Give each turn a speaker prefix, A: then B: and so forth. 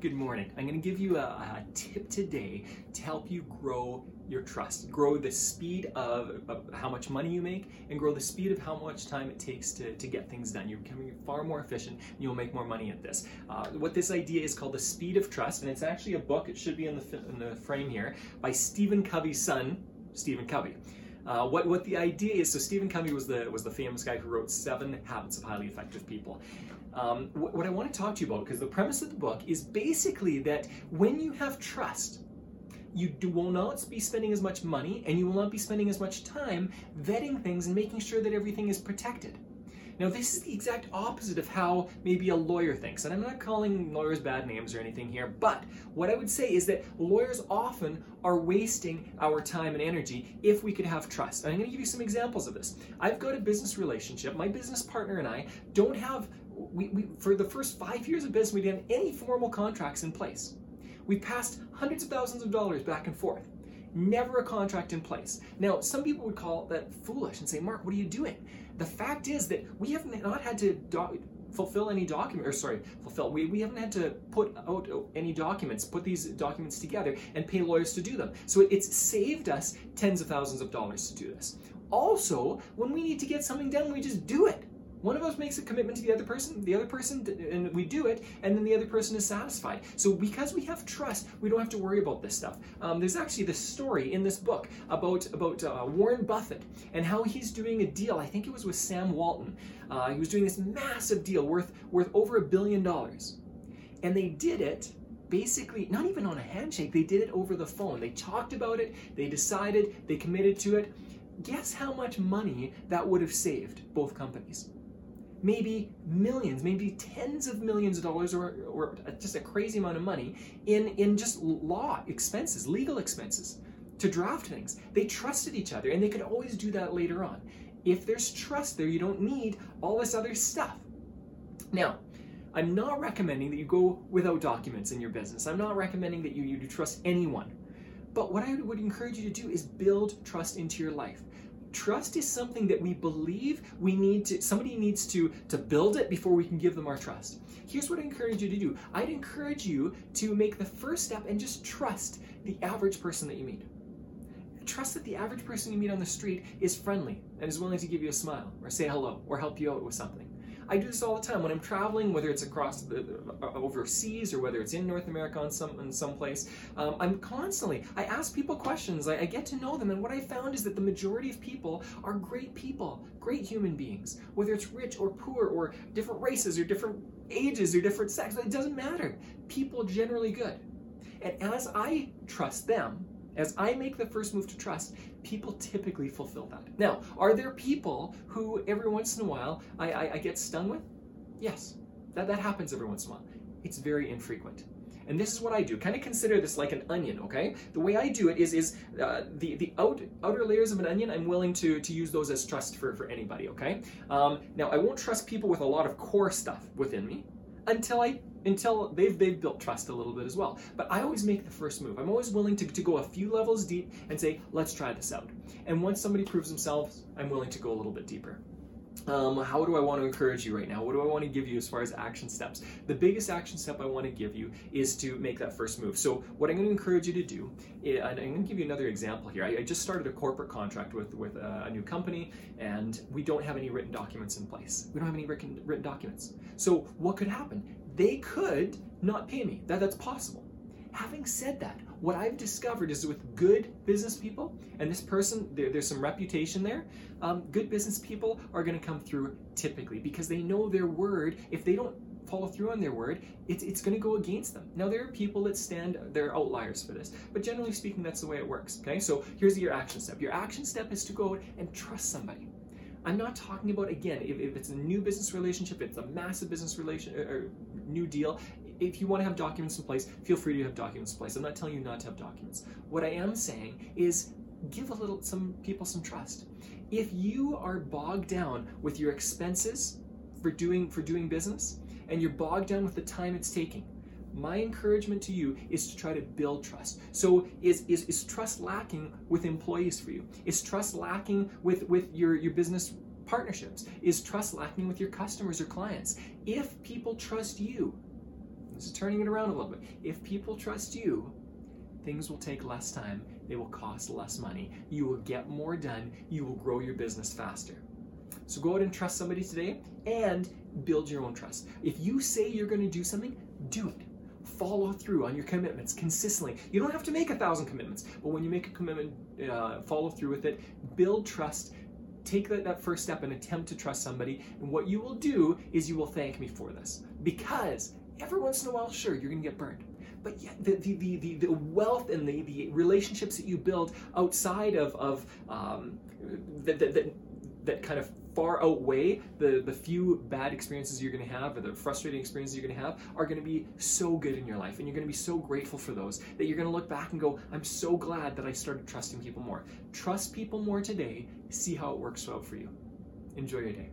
A: Good morning. I'm going to give you a, a, tip today to help you grow your trust, grow the speed of, of, how much money you make, and grow the speed of how much time it takes to, to get things done. You're becoming far more efficient and you'll make more money at this. Uh, what this idea is called the speed of trust, and it's actually a book, it should be in the, in the frame here, by Stephen Covey's son, Stephen Covey. Uh, what what the idea is, so Stephen Covey was the was the famous guy who wrote Seven Habits of Highly Effective People. Um, what, what I want to talk to you about, because the premise of the book is basically that when you have trust, you do, will not be spending as much money and you will not be spending as much time vetting things and making sure that everything is protected. Now, this is the exact opposite of how maybe a lawyer thinks. And I'm not calling lawyers bad names or anything here, but what I would say is that lawyers often are wasting our time and energy if we could have trust. And I'm going to give you some examples of this. I've got a business relationship. My business partner and I don't have, we, we for the first five years of business, we didn't have any formal contracts in place. We passed hundreds of thousands of dollars back and forth never a contract in place. Now, some people would call that foolish and say, Mark, what are you doing? The fact is that we have not had to do- fulfill any document, or sorry, fulfill, we, we haven't had to put out any documents, put these documents together and pay lawyers to do them. So it's saved us tens of thousands of dollars to do this. Also, when we need to get something done, we just do it. One of us makes a commitment to the other person, the other person, and we do it, and then the other person is satisfied. So because we have trust, we don't have to worry about this stuff. Um, there's actually this story in this book about about uh, Warren Buffett and how he's doing a deal. I think it was with Sam Walton. Uh, he was doing this massive deal worth worth over a billion dollars, and they did it basically not even on a handshake. They did it over the phone. They talked about it. They decided. They committed to it. Guess how much money that would have saved both companies? Maybe millions, maybe tens of millions of dollars or, or just a crazy amount of money in, in just law expenses, legal expenses to draft things. They trusted each other and they could always do that later on. If there's trust there, you don't need all this other stuff. Now, I'm not recommending that you go without documents in your business. I'm not recommending that you, you trust anyone. But what I would encourage you to do is build trust into your life trust is something that we believe we need to somebody needs to to build it before we can give them our trust. Here's what i encourage you to do. I'd encourage you to make the first step and just trust the average person that you meet. Trust that the average person you meet on the street is friendly and is willing to give you a smile or say hello or help you out with something I do this all the time when I'm traveling, whether it's across the uh, overseas or whether it's in North America on some in some place. Um, I'm constantly I ask people questions. I, I get to know them, and what I found is that the majority of people are great people, great human beings. Whether it's rich or poor or different races or different ages or different sex, it doesn't matter. People generally good. And as I trust them, as I make the first move to trust, people typically fulfill that. Now, are there people who every once in a while I, I, I get stung with? Yes, that, that happens every once in a while. It's very infrequent. And this is what I do. Kind of consider this like an onion, okay? The way I do it is is uh, the the out, outer layers of an onion. I'm willing to to use those as trust for for anybody, okay? Um, now I won't trust people with a lot of core stuff within me until I until they've they've built trust a little bit as well. But I always make the first move. I'm always willing to, to go a few levels deep and say, let's try this out. And once somebody proves themselves, I'm willing to go a little bit deeper. Um, how do I want to encourage you right now? What do I want to give you as far as action steps? The biggest action step I want to give you is to make that first move. So, what I'm going to encourage you to do, and I'm going to give you another example here. I, I just started a corporate contract with with a, a, new company, and we don't have any written documents in place. We don't have any written written documents. So, what could happen? They could not pay me. That, that's possible. Having said that, what I've discovered is with good business people, and this person, there, there's some reputation there, um, good business people are going to come through typically because they know their word. If they don't follow through on their word, it's, it's going to go against them. Now, there are people that stand, they're outliers for this, but generally speaking, that's the way it works. Okay, so here's your action step. Your action step is to go out and trust somebody. I'm not talking about again if, if, it's a new business relationship, it's a massive business relation or new deal. If you want to have documents in place, feel free to have documents in place. I'm not telling you not to have documents. What I am saying is give a little some people some trust. If you are bogged down with your expenses for doing for doing business and you're bogged down with the time it's taking, my encouragement to you is to try to build trust. So is, is, is trust lacking with employees for you? Is trust lacking with, with your, your business partnerships? Is trust lacking with your customers or clients? If people trust you, This is turning it around a little bit. If people trust you, things will take less time, they will cost less money, you will get more done, you will grow your business faster. So go out and trust somebody today and build your own trust. If you say you're going to do something, do it. Follow through on your commitments consistently. You don't have to make a thousand commitments, but when you make a commitment, uh, follow through with it, build trust, take that, that first step and attempt to trust somebody. And what you will do is you will thank me for this. Because every once in a while, sure, you're going to get burned. But yet, the, the, the, the, wealth and the, the relationships that you build outside of, of um, that, that kind of far outweigh the, the few bad experiences you're going to have or the frustrating experiences you're going to have are going to be so good in your life and you're going to be so grateful for those that you're going to look back and go i'm so glad that i started trusting people more. Trust people more today see how it works out for you. Enjoy your day